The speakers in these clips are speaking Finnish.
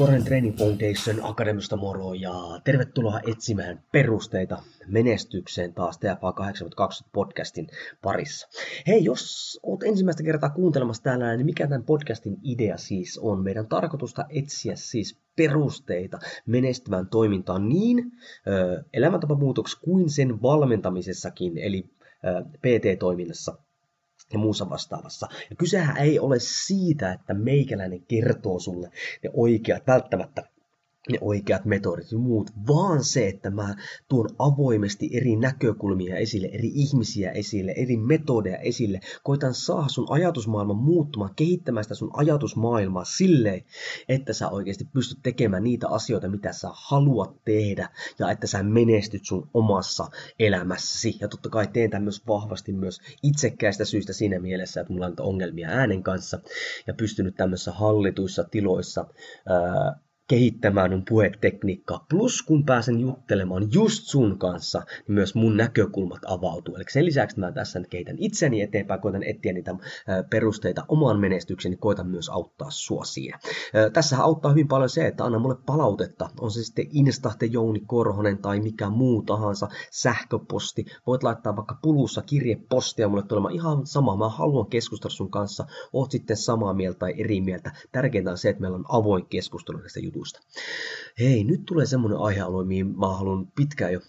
Kornen Training Foundation Akademista moro ja tervetuloa etsimään perusteita menestykseen taas TFA 8020 podcastin parissa. Hei, jos oot ensimmäistä kertaa kuuntelemassa täällä, niin mikä tämän podcastin idea siis on? Meidän tarkoitusta etsiä siis perusteita menestyvään toimintaan niin elämäntapamuutoksi kuin sen valmentamisessakin, eli PT-toiminnassa ja muussa vastaavassa. Ja kysehän ei ole siitä, että meikäläinen kertoo sulle ne oikeat, välttämättä ne oikeat metodit ja muut, vaan se, että mä tuon avoimesti eri näkökulmia esille, eri ihmisiä esille, eri metodeja esille, koitan saada sun ajatusmaailman muuttumaan, kehittämään sitä sun ajatusmaailmaa silleen, että sä oikeasti pystyt tekemään niitä asioita, mitä sä haluat tehdä, ja että sä menestyt sun omassa elämässäsi. Ja totta kai teen tämän myös vahvasti myös itsekkäistä syistä siinä mielessä, että mulla on ongelmia äänen kanssa, ja pystynyt tämmöisissä hallituissa tiloissa ää, kehittämään mun puhetekniikkaa. Plus kun pääsen juttelemaan just sun kanssa, niin myös mun näkökulmat avautuu. Eli sen lisäksi mä tässä nyt kehitän itseni eteenpäin, koitan etsiä niitä perusteita omaan menestykseni, koitan myös auttaa sua siinä. Tässä auttaa hyvin paljon se, että anna mulle palautetta. On se sitten Instahte Jouni Korhonen tai mikä muu tahansa, sähköposti. Voit laittaa vaikka pulussa kirjepostia mulle tulemaan ihan sama. Mä haluan keskustella sun kanssa. Oot sitten samaa mieltä tai eri mieltä. Tärkeintä on se, että meillä on avoin keskustelu näistä jutuista jutusta. Hei, nyt tulee semmoinen aihealue, mihin mä haluan pitkään jo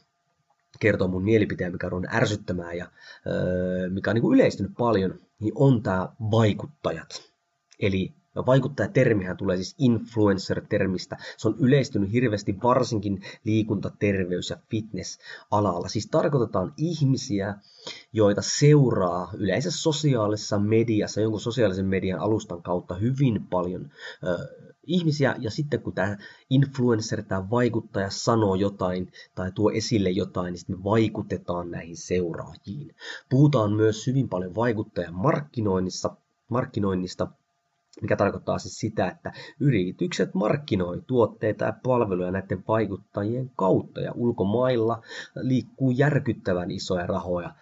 kertoa mun mielipiteen, mikä on ärsyttämään ja öö, mikä on niin kuin yleistynyt paljon, niin on tämä vaikuttajat. Eli Vaikuttajatermihän tulee siis influencer-termistä. Se on yleistynyt hirveästi varsinkin liikunta-, terveys- ja fitness-alalla. Siis tarkoitetaan ihmisiä, joita seuraa yleensä sosiaalisessa mediassa, jonkun sosiaalisen median alustan kautta hyvin paljon ö, ihmisiä. Ja sitten kun tämä influencer, tämä vaikuttaja sanoo jotain tai tuo esille jotain, niin sitten me vaikutetaan näihin seuraajiin. Puhutaan myös hyvin paljon vaikuttajan markkinoinnissa, markkinoinnista mikä tarkoittaa siis sitä, että yritykset markkinoi tuotteita ja palveluja näiden vaikuttajien kautta ja ulkomailla liikkuu järkyttävän isoja rahoja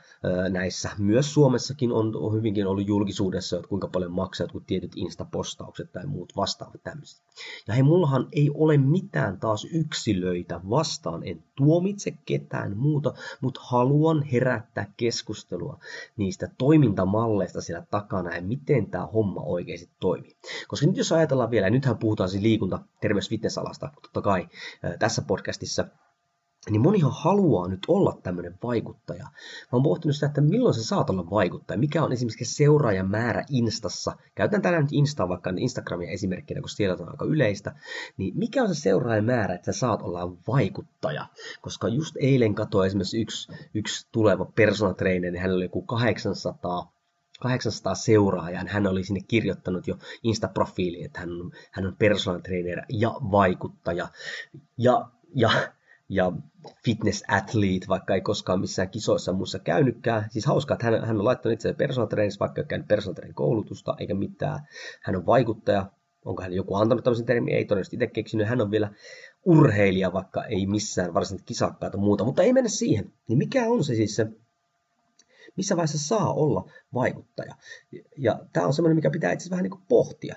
näissä. Myös Suomessakin on hyvinkin ollut julkisuudessa, että kuinka paljon maksaa jotkut tietyt instapostaukset tai muut vastaavat tämmöiset. Ja hei, mullahan ei ole mitään taas yksilöitä vastaan, en tuomitse ketään muuta, mutta haluan herättää keskustelua niistä toimintamalleista siellä takana ja miten tämä homma oikeasti toimii. Koska nyt jos ajatellaan vielä, nythän puhutaan siis liikunta, terveys, fitnessalasta, totta kai tässä podcastissa niin monihan haluaa nyt olla tämmöinen vaikuttaja. Mä oon pohtinut sitä, että milloin sä saat olla vaikuttaja. Mikä on esimerkiksi seuraajan määrä Instassa. Käytän tänään nyt Instaa vaikka Instagramia esimerkkinä, koska siellä on aika yleistä. Niin mikä on se seuraajan määrä, että sä saat olla vaikuttaja? Koska just eilen katsoin esimerkiksi yksi, yksi tuleva personal trainer, niin hänellä oli joku 800 800 seuraajaa. Hän oli sinne kirjoittanut jo Insta-profiiliin, että hän on, hän on personal trainer ja vaikuttaja. Ja, ja ja fitness athlete, vaikka ei koskaan missään kisoissa muussa käynytkään. Siis hauskaa, että hän, hän on laittanut itse personal trainers, vaikka ei käynyt personal koulutusta eikä mitään. Hän on vaikuttaja. Onko hän joku antanut tämmöisen termin? Ei todennäköisesti itse keksinyt. Hän on vielä urheilija, vaikka ei missään varsinaisesti kisakkaita muuta. Mutta ei mennä siihen. Niin mikä on se siis se, missä vaiheessa saa olla vaikuttaja? Ja tämä on semmoinen, mikä pitää itse vähän niin kuin pohtia.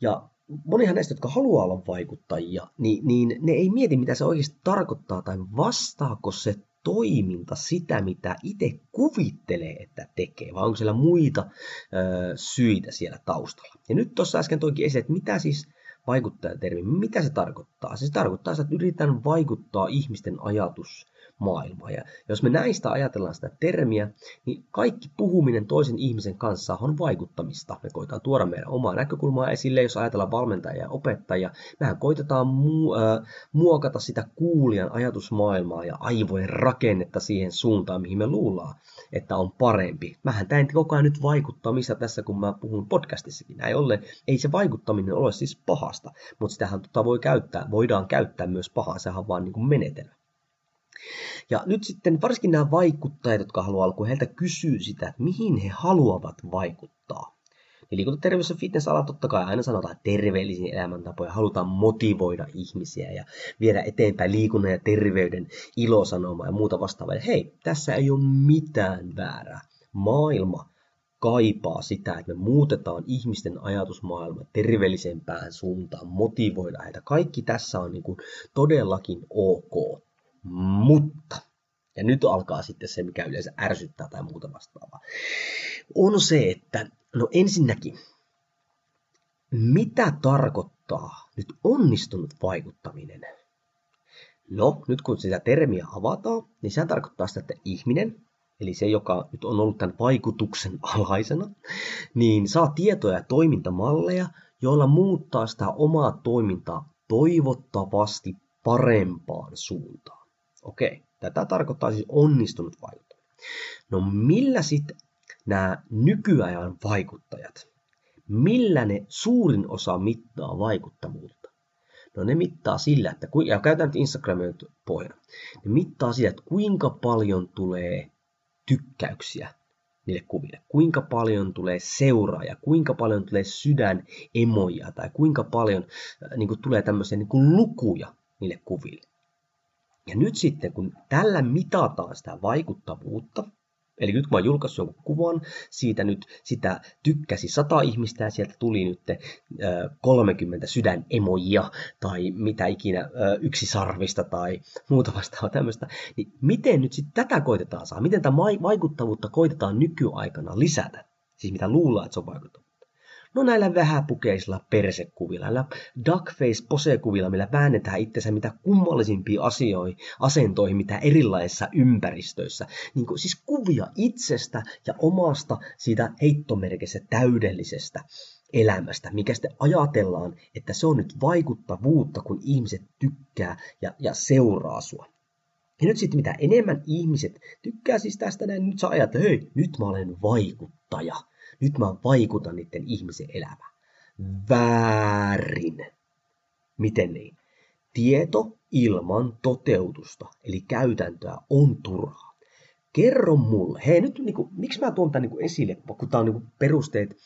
Ja monihan näistä, jotka haluaa olla vaikuttajia, niin, niin ne ei mieti, mitä se oikeasti tarkoittaa tai vastaako se toiminta sitä, mitä itse kuvittelee, että tekee, vai onko siellä muita ö, syitä siellä taustalla. Ja nyt tuossa äsken toikin esille, että mitä siis vaikuttajatermi, mitä se tarkoittaa? Se tarkoittaa, että yritetään vaikuttaa ihmisten ajatus maailmaa. Ja jos me näistä ajatellaan sitä termiä, niin kaikki puhuminen toisen ihmisen kanssa on vaikuttamista. Me koitetaan tuoda meidän omaa näkökulmaa esille, jos ajatellaan valmentajia ja opettajia. Mehän koitetaan mu- äh, muokata sitä kuulijan ajatusmaailmaa ja aivojen rakennetta siihen suuntaan, mihin me luullaan, että on parempi. Mähän tein koko ajan nyt vaikuttamista tässä, kun mä puhun podcastissakin. Näin ollen ei se vaikuttaminen ole siis pahasta, mutta sitähän tota voi käyttää, voidaan käyttää myös pahaa, sehän on vaan niin kuin menetelmä. Ja nyt sitten varsinkin nämä vaikuttajat, jotka haluaa alkua, heiltä kysyy sitä, että mihin he haluavat vaikuttaa. Eli liikunta, terveys ja fitness-ala totta kai aina sanotaan terveellisiä elämäntapoja, halutaan motivoida ihmisiä ja viedä eteenpäin liikunnan ja terveyden ilosanomaa ja muuta vastaavaa. Hei, tässä ei ole mitään väärää. Maailma kaipaa sitä, että me muutetaan ihmisten ajatusmaailma terveellisempään suuntaan, motivoida heitä. Kaikki tässä on niin kuin todellakin ok. Mutta, ja nyt alkaa sitten se, mikä yleensä ärsyttää tai muuta vastaavaa, on se, että no ensinnäkin, mitä tarkoittaa nyt onnistunut vaikuttaminen? No, nyt kun sitä termiä avataan, niin se tarkoittaa sitä, että ihminen, eli se, joka nyt on ollut tämän vaikutuksen alaisena, niin saa tietoja ja toimintamalleja, joilla muuttaa sitä omaa toimintaa toivottavasti parempaan suuntaan. Okei, tätä tarkoittaa siis onnistunut vaikuttaminen. No millä sitten nämä nykyajan vaikuttajat, millä ne suurin osa mittaa vaikuttavuutta? No ne mittaa sillä, että, ja käytän nyt Instagramia pohjana, ne mittaa sillä, että kuinka paljon tulee tykkäyksiä niille kuville. Kuinka paljon tulee seuraajia, kuinka paljon tulee sydänemoja tai kuinka paljon äh, niin kuin, tulee tämmöisiä niin kuin lukuja niille kuville. Ja nyt sitten, kun tällä mitataan sitä vaikuttavuutta, eli nyt kun mä julkaissut jonkun kuvan, siitä nyt sitä tykkäsi sata ihmistä ja sieltä tuli nyt 30 sydänemojia tai mitä ikinä yksi sarvista tai muuta vastaavaa tämmöistä, niin miten nyt sitten tätä koitetaan saa? Miten tämä vaikuttavuutta koitetaan nykyaikana lisätä? Siis mitä luullaan, että se on vaikuttava. No näillä vähäpukeisilla persekuvilla, näillä duckface posekuvilla, millä väännetään itsensä mitä kummallisimpia asioihin, asentoihin, mitä erilaisissa ympäristöissä. Niin kuin, siis kuvia itsestä ja omasta siitä heittomerkissä täydellisestä elämästä, mikä sitten ajatellaan, että se on nyt vaikuttavuutta, kun ihmiset tykkää ja, ja seuraa sua. Ja nyt sitten mitä enemmän ihmiset tykkää siis tästä näin, nyt sä ajat, hei, nyt mä olen vaikuttaja nyt mä vaikutan niiden ihmisen elämään. Väärin. Miten niin? Tieto ilman toteutusta, eli käytäntöä, on turhaa. Kerro mulle, hei nyt niin kuin, miksi mä tuon tämän niin kuin esille, kun tämä on niin kuin perusteet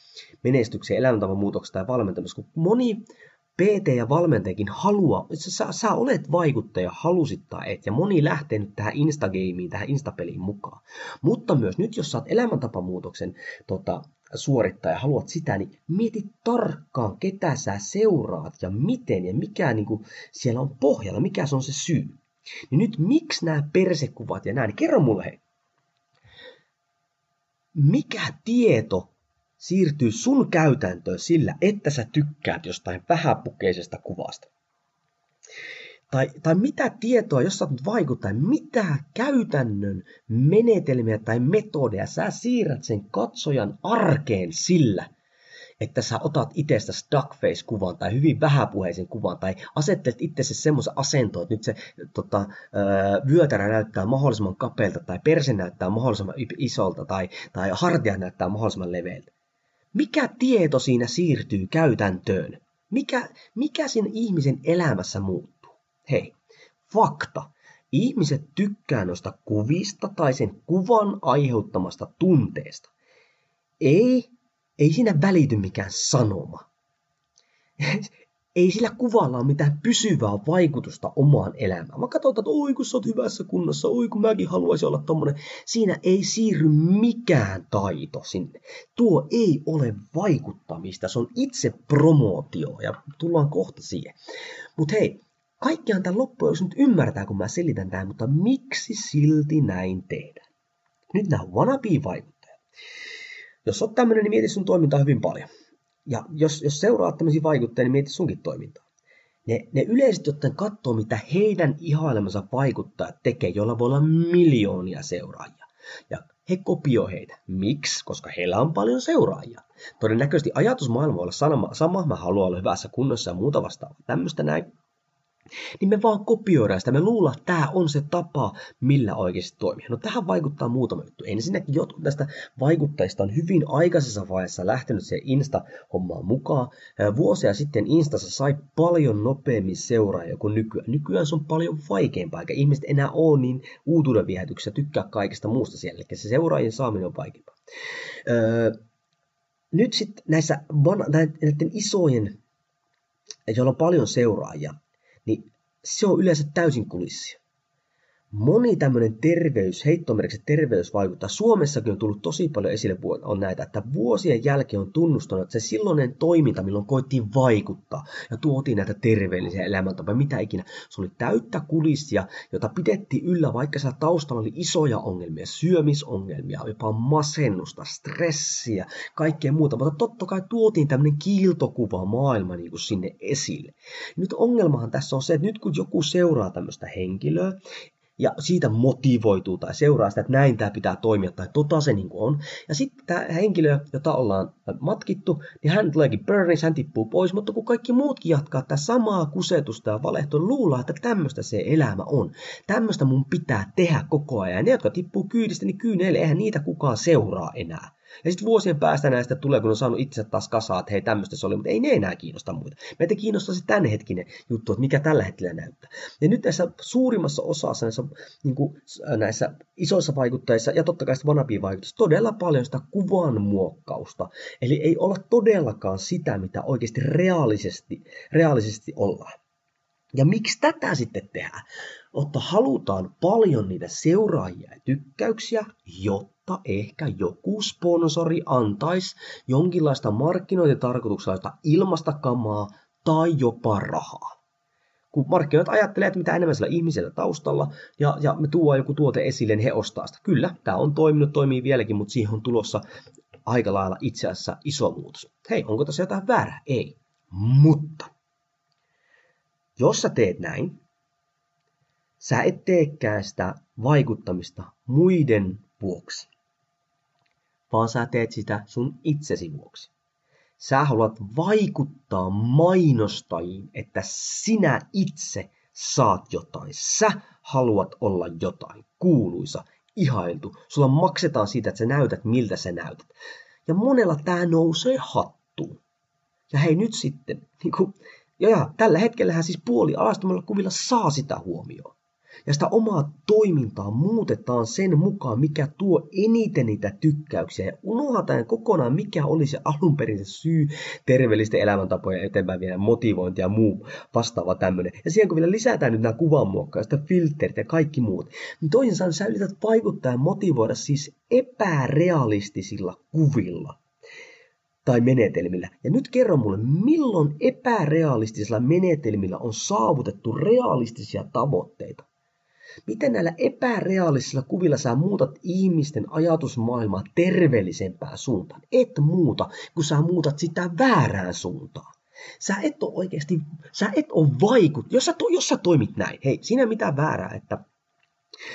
menestykseen, elämäntavan muutoksesta ja valmentamisesta, kun moni PT ja valmentajakin haluaa, sä, sä olet vaikuttaja, halusit tai et, ja moni lähtee nyt tähän Instagameen, tähän Instapeliin mukaan. Mutta myös nyt, jos oot elämäntapamuutoksen tota, suorittaja, haluat sitä, niin mieti tarkkaan, ketä sä seuraat ja miten ja mikä niin kuin, siellä on pohjalla, mikä se on se syy. Niin nyt miksi nämä persekuvat ja nämä, niin kerro mulle hei. Mikä tieto siirtyy sun käytäntöön sillä, että sä tykkäät jostain vähäpukeisesta kuvasta? Tai, tai mitä tietoa, jos sä nyt vaikuttaa, mitä käytännön menetelmiä tai metodeja sä siirrät sen katsojan arkeen sillä, että sä otat itsestä duckface-kuvan tai hyvin vähäpuheisen kuvan tai asettelet itsesi semmoisen asentoon, että nyt se tota, vyötärä näyttää mahdollisimman kapealta tai perse näyttää mahdollisimman isolta tai, tai hartia näyttää mahdollisimman leveältä. Mikä tieto siinä siirtyy käytäntöön? Mikä, mikä siinä ihmisen elämässä muuttuu? Hei, fakta. Ihmiset tykkää noista kuvista tai sen kuvan aiheuttamasta tunteesta. Ei, ei siinä välity mikään sanoma. ei sillä kuvalla ole mitään pysyvää vaikutusta omaan elämään. Mä katson, että oi kun sä oot hyvässä kunnossa, oi kun mäkin haluaisin olla tommonen. Siinä ei siirry mikään taito sinne. Tuo ei ole vaikuttamista, se on itse promootio ja tullaan kohta siihen. Mutta hei, kaikkihan tämän loppujen nyt ymmärtää, kun mä selitän tämän, mutta miksi silti näin tehdään? Nyt nämä wannabe-vaikuttajat. Jos oot tämmöinen, niin mieti sun toimintaa hyvin paljon. Ja jos, jos seuraat tämmöisiä vaikuttajia, niin mieti sunkin toimintaa. ne, ne yleisesti ottaen katsoo, mitä heidän ihailemansa vaikuttajat tekee, joilla voi olla miljoonia seuraajia. Ja he kopioi heitä. Miksi? Koska heillä on paljon seuraajia. Todennäköisesti ajatusmaailma voi olla sama, sama mä haluan olla hyvässä kunnossa ja muuta vastaavaa. Tämmöistä näin niin me vaan kopioidaan sitä. Me luullaan, että tämä on se tapa, millä oikeasti toimii. No tähän vaikuttaa muutama juttu. Ensinnäkin jotkut tästä vaikuttajista on hyvin aikaisessa vaiheessa lähtenyt se Insta-hommaan mukaan. Vuosia sitten Instassa sai paljon nopeammin seuraajia kuin nykyään. Nykyään se on paljon vaikeampaa, eikä ihmiset enää ole niin uutuuden viehätyksessä tykkää kaikesta muusta siellä. Eli se seuraajien saaminen on vaikeampaa. Öö, nyt sitten näissä näiden isojen, joilla on paljon seuraajia, se on yleensä täysin kulissia moni tämmöinen terveys, heittomerkiksi terveys vaikuttaa. Suomessakin on tullut tosi paljon esille on näitä, että vuosien jälkeen on tunnustanut, että se silloinen toiminta, milloin koittiin vaikuttaa ja tuotiin näitä terveellisiä elämäntapoja, mitä ikinä, se oli täyttä kulissia, jota pidettiin yllä, vaikka siellä taustalla oli isoja ongelmia, syömisongelmia, jopa masennusta, stressiä, kaikkea muuta, mutta totta kai tuotiin tämmöinen kiiltokuva maailma niin kuin sinne esille. Nyt ongelmahan tässä on se, että nyt kun joku seuraa tämmöistä henkilöä, ja siitä motivoituu tai seuraa sitä, että näin tämä pitää toimia tai tota se niin on. Ja sitten tämä henkilö, jota ollaan matkittu, niin hän tuleekin burnis, hän tippuu pois, mutta kun kaikki muutkin jatkaa tätä samaa kusetusta ja valehtoa, luullaan, että tämmöistä se elämä on. Tämmöistä mun pitää tehdä koko ajan. Ja ne, jotka tippuu kyydistä, niin kyyneille, eihän niitä kukaan seuraa enää. Ja sitten vuosien päästä näistä tulee, kun on saanut itse taas kasaa, että hei tämmöistä se oli, mutta ei ne enää kiinnosta muita. Meitä kiinnostaa se tämänhetkinen juttu, että mikä tällä hetkellä näyttää. Ja nyt tässä suurimmassa osassa näissä, niin kuin, näissä isoissa vaikuttajissa ja totta kai vaikutusta todella paljon sitä kuvan muokkausta. Eli ei olla todellakaan sitä, mitä oikeasti reaalisesti, reaalisesti ollaan. Ja miksi tätä sitten tehdään? Otta halutaan paljon niitä seuraajia ja tykkäyksiä, jotta ehkä joku sponsori antaisi jonkinlaista markkinointitarkoituksella ilmasta kamaa tai jopa rahaa. Kun markkinoit ajattelee, että mitä enemmän sillä ihmisellä taustalla ja, ja me tuo joku tuote esille, niin he ostaa sitä. Kyllä, tämä on toiminut, toimii vieläkin, mutta siihen on tulossa aika lailla itse asiassa iso muutos. Hei, onko tässä jotain väärää? Ei. Mutta jos sä teet näin, sä et teekään sitä vaikuttamista muiden vuoksi, vaan sä teet sitä sun itsesi vuoksi. Sä haluat vaikuttaa mainostajiin, että sinä itse saat jotain. Sä haluat olla jotain kuuluisa, ihailtu. Sulla maksetaan siitä, että sä näytät, miltä sä näytät. Ja monella tämä nousee hattuun. Ja hei nyt sitten, niin kuin, ja, ja tällä hetkellähän siis puoli alastomalla kuvilla saa sitä huomioon. Ja sitä omaa toimintaa muutetaan sen mukaan, mikä tuo eniten niitä tykkäyksiä. Ja unohdetaan kokonaan, mikä oli se alunperin syy terveellisten elämäntapojen eteenpäin vielä motivointi ja muu vastaava tämmöinen. Ja siihen kun vielä lisätään nyt nämä kuvanmuokkaukset, filterit ja kaikki muut, niin toisin sanoen sä yrität vaikuttaa ja motivoida siis epärealistisilla kuvilla tai menetelmillä. Ja nyt kerro mulle, milloin epärealistisilla menetelmillä on saavutettu realistisia tavoitteita? Miten näillä epärealistisilla kuvilla sä muutat ihmisten ajatusmaailmaa terveellisempään suuntaan? Et muuta, kun sä muutat sitä väärään suuntaan. Sä et ole oikeasti, sä et ole vaikut. Jos sä, to, jos sä toimit näin, hei, siinä mitään väärää, että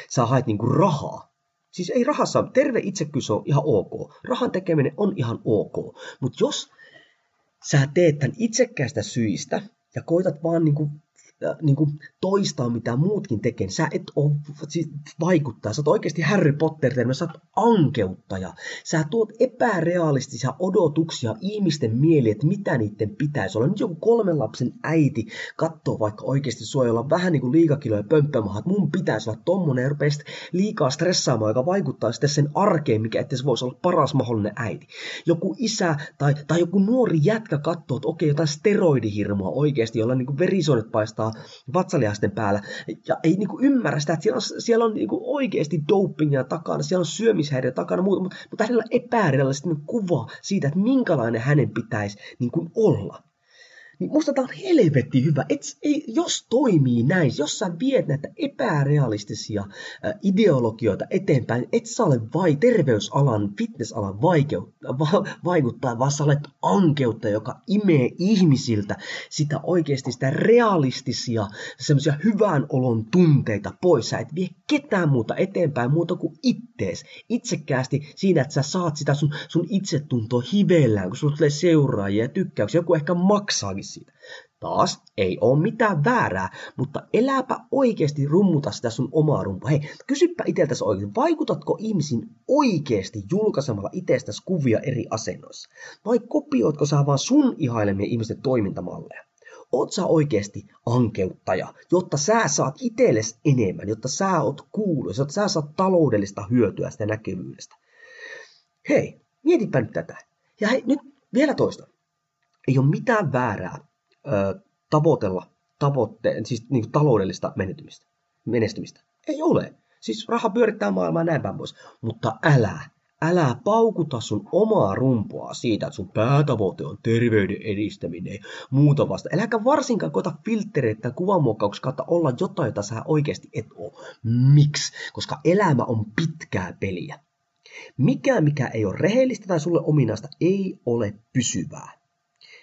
sä haet niinku rahaa Siis ei rahassa, terve itsekkyys on ihan ok. Rahan tekeminen on ihan ok. Mutta jos sä teet tämän itsekkäistä syistä ja koitat vaan niin kuin äh, niin kuin toistaa mitä muutkin tekee. Sä et ole siis vaikuttaa. Sä oot oikeasti Harry Potter, sä oot ankeuttaja. Sä tuot epärealistisia odotuksia ihmisten mieli, että mitä niiden pitäisi olla. Nyt joku kolmen lapsen äiti katsoo vaikka oikeasti suojella vähän niin kuin liikakiloja pömppämaha, että mun pitäisi olla tommonen ja liikaa stressaamaan, joka vaikuttaa sitten sen arkeen, mikä ettei se voisi olla paras mahdollinen äiti. Joku isä tai, tai joku nuori jätkä katsoo, että okei, jotain steroidihirmoa oikeasti, jolla niin verisuonet paistaa vatsalia lihasten päällä ja ei niinku ymmärrä sitä, että siellä on, siellä on niinku oikeasti dopingia takana, siellä on syömishäiriö takana, mutta, mutta hänellä on kuva siitä, että minkälainen hänen pitäisi niinku olla. Niin musta tää on helvetti hyvä. Et, ei, jos toimii näin, jos sä viet näitä epärealistisia äh, ideologioita eteenpäin, et sä ole vai terveysalan, fitnessalan vaikeu, va, vaikuttaa, vaan sä olet ankeutta, joka imee ihmisiltä sitä oikeasti sitä realistisia, semmoisia hyvän olon tunteita pois. Sä et vie ketään muuta eteenpäin muuta kuin ittees. Itsekkäästi siinä, että sä saat sitä sun, sun itsetuntoa hivellään, kun sulla tulee seuraajia ja tykkäyksiä. Joku ehkä maksaakin siitä. Taas ei ole mitään väärää, mutta eläpä oikeasti rummuta sitä sun omaa rumpua. Hei, kysyppä itseltäsi oikein, vaikutatko ihmisiin oikeasti julkaisemalla itsestäsi kuvia eri asennoissa? Vai kopioitko sä vaan sun ihailemien ihmisten toimintamalleja? Oot sä oikeasti ankeuttaja, jotta sä saat itsellesi enemmän, jotta sä oot kuuluisa, jotta sä saat taloudellista hyötyä sitä näkyvyydestä. Hei, mietipä nyt tätä. Ja hei, nyt vielä toista. Ei ole mitään väärää ö, tavoitella tavoitteen, siis niin taloudellista menestymistä. menestymistä. Ei ole. Siis raha pyörittää maailmaa näin päin pois. Mutta älä, älä paukuta sun omaa rumpua siitä, että sun päätavoite on terveyden edistäminen muuta vasta. Äläkä varsinkaan koita filtreitä kuvanmuokkauksessa kautta olla jotain, jota sä oikeasti et oo. Miksi? Koska elämä on pitkää peliä. Mikään, mikä ei ole rehellistä tai sulle ominaista, ei ole pysyvää.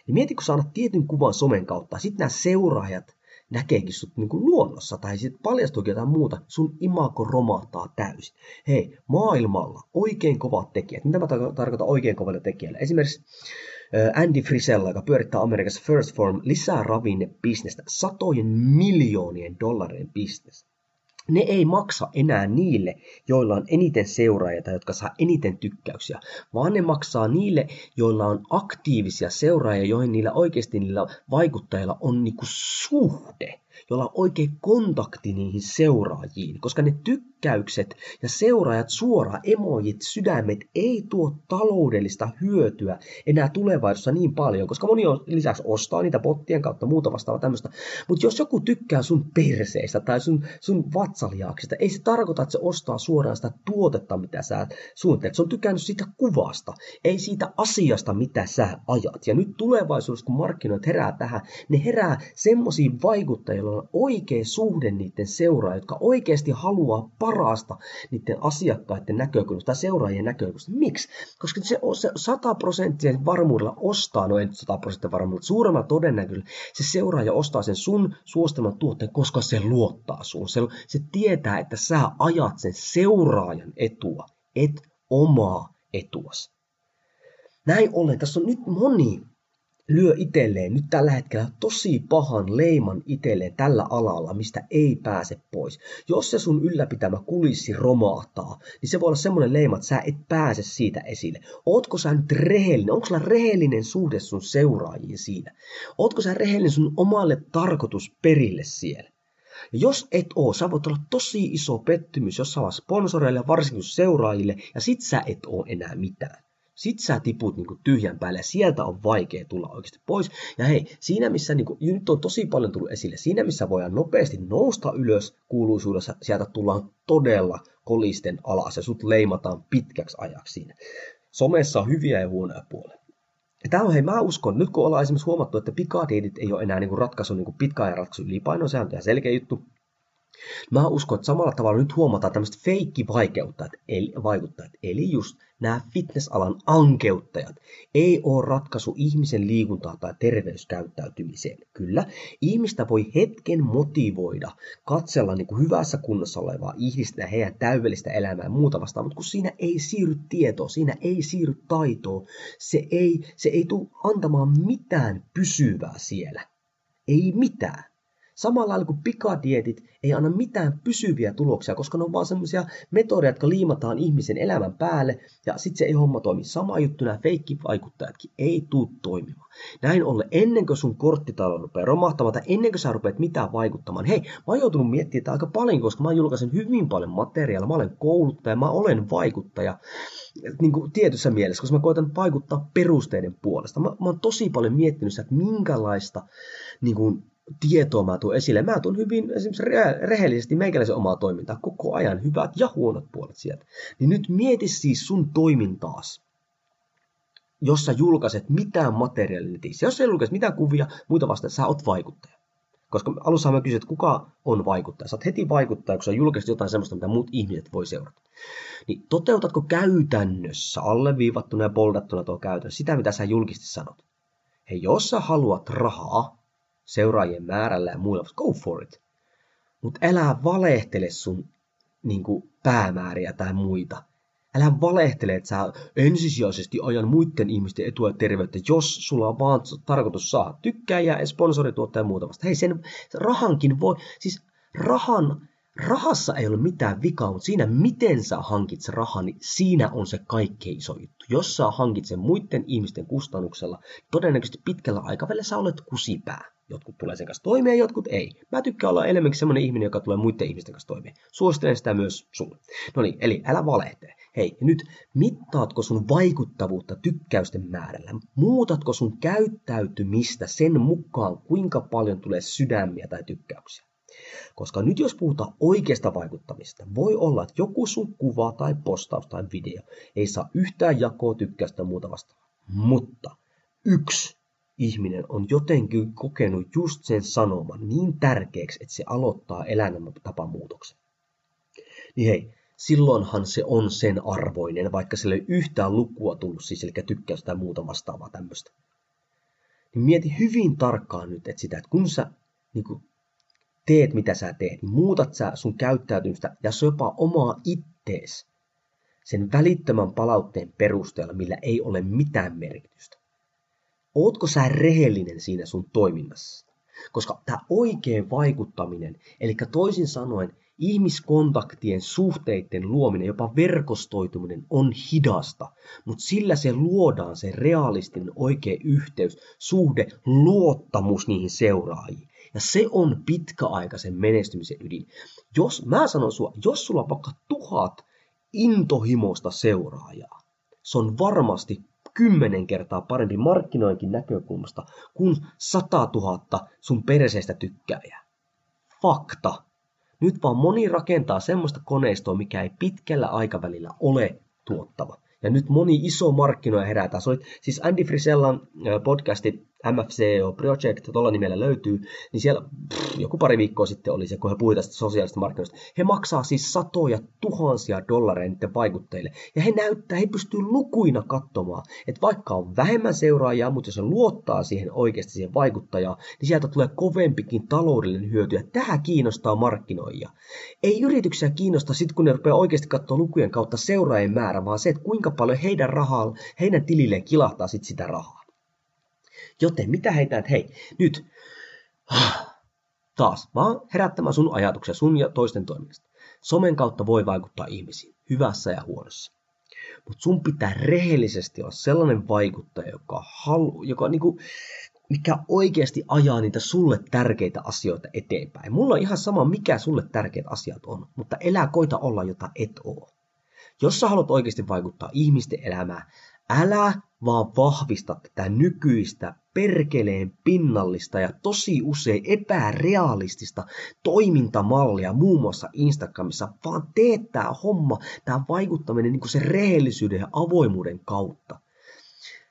Ja mieti, kun saat tietyn kuvan somen kautta, sitten nämä seuraajat näkeekin sut niin kuin luonnossa tai sitten paljastuukin jotain muuta, sun imako romahtaa täysin. Hei, maailmalla oikein kovat tekijät. Mitä mä tarkoitan oikein koville tekijälle? Esimerkiksi Andy Frisella, joka pyörittää Amerikassa First Form, lisää ravinnebisnestä, satojen miljoonien dollarien bisnestä ne ei maksa enää niille, joilla on eniten seuraajia tai jotka saa eniten tykkäyksiä, vaan ne maksaa niille, joilla on aktiivisia seuraajia, joihin niillä oikeasti niillä vaikuttajilla on niinku suhde jolla on oikein kontakti niihin seuraajiin, koska ne tykkäykset ja seuraajat suoraan, emojit, sydämet ei tuo taloudellista hyötyä enää tulevaisuudessa niin paljon, koska moni on lisäksi ostaa niitä bottien kautta muuta vastaavaa tämmöistä. Mutta jos joku tykkää sun perseistä tai sun, sun vatsalihaaksista, ei se tarkoita, että se ostaa suoraan sitä tuotetta, mitä sä suunnittelet. Se on tykännyt siitä kuvasta, ei siitä asiasta, mitä sä ajat. Ja nyt tulevaisuudessa, kun markkinoit herää tähän, ne herää semmoisiin vaikuttajilla, on oikea suhde niiden seuraajia, jotka oikeasti haluaa parasta niiden asiakkaiden näkökulmasta tai seuraajien näkökulmasta. Miksi? Koska se, se 100 prosenttia varmuudella ostaa, no ei 100 prosenttia varmuudella, suuremmalla todennäköisesti se seuraaja ostaa sen sun suostaman tuotteen, koska se luottaa sun. Se, se tietää, että sä ajat sen seuraajan etua, et omaa etuas. Näin ollen, tässä on nyt moni lyö itselleen nyt tällä hetkellä tosi pahan leiman itselleen tällä alalla, mistä ei pääse pois. Jos se sun ylläpitämä kulissi romahtaa, niin se voi olla semmoinen leima, että sä et pääse siitä esille. Ootko sä nyt rehellinen? Onko sulla rehellinen suhde sun seuraajiin siinä? Ootko sä rehellinen sun omalle tarkoitusperille siellä? Ja jos et oo, sä voit olla tosi iso pettymys jossain sponsoreille, varsinkin seuraajille, ja sit sä et oo enää mitään sit sä tiput niin kuin tyhjän päälle ja sieltä on vaikea tulla oikeasti pois. Ja hei, siinä missä niin kuin, nyt on tosi paljon tullut esille, siinä missä voidaan nopeasti nousta ylös kuuluisuudessa, sieltä tullaan todella kolisten alas ja sut leimataan pitkäksi ajaksi siinä. Somessa on hyviä ja huonoja puolia. Ja tämä on, hei, mä uskon, nyt kun ollaan esimerkiksi huomattu, että pikadietit ei ole enää niin ratkaisu, niin pitkäajan ratkaisu on selkeä juttu. Mä uskon, että samalla tavalla nyt huomataan tämmöistä feikkivaikeuttajat, eli, vaikuttajat, eli just nämä fitnessalan ankeuttajat, ei ole ratkaisu ihmisen liikuntaa tai terveyskäyttäytymiseen. Kyllä, ihmistä voi hetken motivoida katsella niin kuin hyvässä kunnossa olevaa ihmistä heidän täydellistä elämää ja muuta vastaan, mutta kun siinä ei siirry tietoa, siinä ei siirry taitoa, se ei, se ei tule antamaan mitään pysyvää siellä. Ei mitään. Samalla lailla kuin pikadietit ei anna mitään pysyviä tuloksia, koska ne on vaan semmoisia metodeja, jotka liimataan ihmisen elämän päälle ja sitten se ei homma toimi. Sama juttu nämä feikkivaikuttajatkin ei tuu toimimaan. Näin ollen, ennen kuin sun korttitalo rupeaa romahtamaan tai ennen kuin sä rupeat mitään vaikuttamaan, hei, mä oon joutunut miettimään tätä aika paljon, koska mä julkaisen hyvin paljon materiaalia, mä olen kouluttaja, mä olen vaikuttaja niin kuin tietyssä mielessä, koska mä koitan vaikuttaa perusteiden puolesta. Mä, mä oon tosi paljon miettinyt sitä, että minkälaista niin kuin, tietoa mä tuon esille. Mä tuon hyvin esimerkiksi rehellisesti meikäläisen omaa toimintaa koko ajan, hyvät ja huonot puolet sieltä. Niin nyt mieti siis sun toimintaas. jos sä julkaiset mitään materiaalia netissä, jos sä julkaiset mitään kuvia, muita vastaan, sä oot vaikuttaja. Koska alussa mä kysyin, että kuka on vaikuttaja. Sä oot heti vaikuttaja, kun sä julkaiset jotain sellaista, mitä muut ihmiset voi seurata. Niin toteutatko käytännössä alleviivattuna ja boldattuna tuo käytännössä sitä, mitä sä julkisesti sanot? Hei, jos sä haluat rahaa seuraajien määrällä ja muilla, go for it. Mutta älä valehtele sun niin kuin, päämääriä tai muita. Älä valehtele, että sä ensisijaisesti ajan muiden ihmisten etua ja terveyttä, jos sulla on vaan tarkoitus saada tykkääjää, sponsorituottaa ja muuta vasta. Hei, sen rahankin voi, siis rahan, rahassa ei ole mitään vikaa, mutta siinä, miten sä hankit se rahan, niin siinä on se kaikkein iso juttu. Jos sä hankit sen muiden ihmisten kustannuksella, todennäköisesti pitkällä aikavälillä sä olet kusipää. Jotkut tulee sen kanssa toimeen, jotkut ei. Mä tykkään olla enemmänkin semmoinen ihminen, joka tulee muiden ihmisten kanssa toimeen. Suosittelen sitä myös sulle. No niin, eli älä valehtele. Hei, nyt mittaatko sun vaikuttavuutta tykkäysten määrällä? Muutatko sun käyttäytymistä sen mukaan, kuinka paljon tulee sydämiä tai tykkäyksiä? Koska nyt jos puhutaan oikeasta vaikuttamista, voi olla, että joku sun kuva tai postaus tai video ei saa yhtään jakoa tykkäystä muuta vastaavaa. Mutta yksi ihminen on jotenkin kokenut just sen sanoman niin tärkeäksi, että se aloittaa elämäntapamuutoksen. Niin hei, silloinhan se on sen arvoinen, vaikka sille ei yhtään lukua tullut, siis eli tykkäystä tai muuta vastaavaa tämmöistä. Niin mieti hyvin tarkkaan nyt, että sitä, että kun sä niin kun teet mitä sä teet, niin muutat sä sun käyttäytymistä ja jopa omaa ittees sen välittömän palautteen perusteella, millä ei ole mitään merkitystä. Ootko sä rehellinen siinä sun toiminnassa? Koska tämä oikein vaikuttaminen, eli toisin sanoen ihmiskontaktien, suhteiden luominen, jopa verkostoituminen on hidasta, mutta sillä se luodaan se realistinen oikea yhteys, suhde, luottamus niihin seuraajiin. Ja se on pitkäaikaisen menestymisen ydin. Jos, mä sanon sua, jos sulla on vaikka tuhat intohimoista seuraajaa, se on varmasti kymmenen kertaa parempi markkinoinkin näkökulmasta kuin 100 000 sun perseestä tykkääjää. Fakta. Nyt vaan moni rakentaa semmoista koneistoa, mikä ei pitkällä aikavälillä ole tuottava. Ja nyt moni iso markkinoja herätään. Siis Andy Frisellan podcasti MFCO Project, tuolla nimellä löytyy, niin siellä pff, joku pari viikkoa sitten oli se, kun he puhuivat tästä sosiaalista markkinoista. He maksaa siis satoja tuhansia dollareja niiden vaikuttajille. Ja he näyttää, he pystyy lukuina katsomaan, että vaikka on vähemmän seuraajia, mutta jos se luottaa siihen oikeasti siihen vaikuttajaan, niin sieltä tulee kovempikin taloudellinen hyöty. Ja tähän kiinnostaa markkinoijia. Ei yrityksiä kiinnosta sitten, kun ne rupeaa oikeasti katsoa lukujen kautta seuraajien määrä, vaan se, että kuinka paljon heidän rahaa, heidän tililleen kilahtaa sitten sitä rahaa. Joten mitä heitä, että hei, nyt taas vaan herättämään sun ajatuksia sun ja toisten toiminnasta. Somen kautta voi vaikuttaa ihmisiin, hyvässä ja huonossa. Mutta sun pitää rehellisesti olla sellainen vaikuttaja, joka, halu, joka niinku, mikä oikeasti ajaa niitä sulle tärkeitä asioita eteenpäin. Mulla on ihan sama, mikä sulle tärkeät asiat on, mutta elää koita olla, jota et oo. Jos sä haluat oikeasti vaikuttaa ihmisten elämään, älä vaan vahvista tätä nykyistä perkeleen pinnallista ja tosi usein epärealistista toimintamallia muun muassa Instagramissa, vaan teet tämä homma, tämä vaikuttaminen niin kuin sen rehellisyyden ja avoimuuden kautta.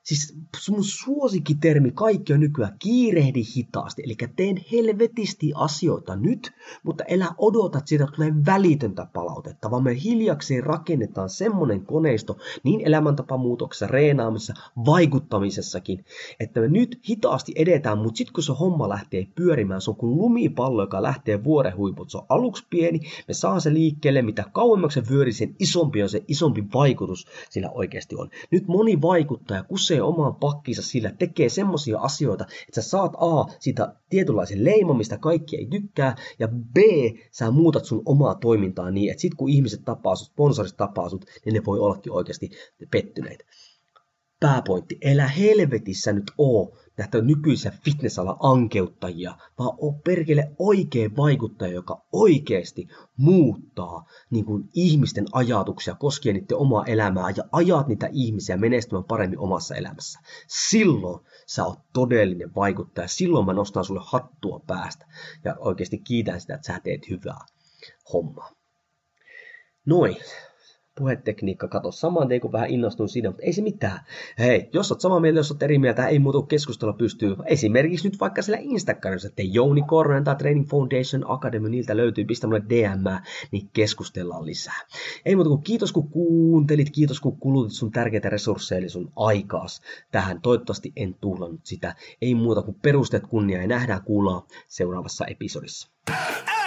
Siis sun suosikkitermi kaikki on nykyään kiirehdi hitaasti, eli teen helvetisti asioita nyt, mutta elä odota, että siitä tulee välitöntä palautetta, vaan me hiljakseen rakennetaan semmoinen koneisto niin elämäntapamuutoksessa, reenaamisessa, vaikuttamisessakin, että me nyt hitaasti edetään, mutta sitten kun se homma lähtee pyörimään, se on kuin lumipallo, joka lähtee vuoren huiput. Se on aluksi pieni, me saa se liikkeelle, mitä kauemmaksi se vyöri, sen isompi on se isompi vaikutus sillä oikeasti on. Nyt moni vaikuttaja kusee kusee omaan pakkiinsa sillä, tekee semmoisia asioita, että sä saat A, siitä tietynlaisen leiman, mistä kaikki ei tykkää, ja B, sä muutat sun omaa toimintaa niin, että sit kun ihmiset tapaa sut, sponsorit tapaa sut, niin ne voi ollakin oikeasti pettyneitä. Pääpointti, elä helvetissä nyt oo näitä nykyisiä fitnessalan ankeuttajia, vaan oo perkele oikea vaikuttaja, joka oikeasti muuttaa niin kuin ihmisten ajatuksia koskien niiden omaa elämää ja ajat niitä ihmisiä menestymään paremmin omassa elämässä. Silloin sä oot todellinen vaikuttaja, silloin mä nostan sulle hattua päästä ja oikeasti kiitän sitä, että sä teet hyvää hommaa. Noin, puhetekniikka kato saman tien, kun vähän innostuin siinä, mutta ei se mitään. Hei, jos oot samaa mieltä, jos oot eri mieltä, ei muuta keskustella pystyy. Esimerkiksi nyt vaikka siellä Instagramissa, että Jouni Korhonen tai Training Foundation Academy, niiltä löytyy, pistä mulle DM, niin keskustellaan lisää. Ei muuta kuin kiitos kun kuuntelit, kiitos kun kulutit sun tärkeitä resursseja, eli sun aikaas tähän. Toivottavasti en tuhlannut sitä. Ei muuta kuin perusteet kunnia ja nähdään kuullaan seuraavassa episodissa. Ah!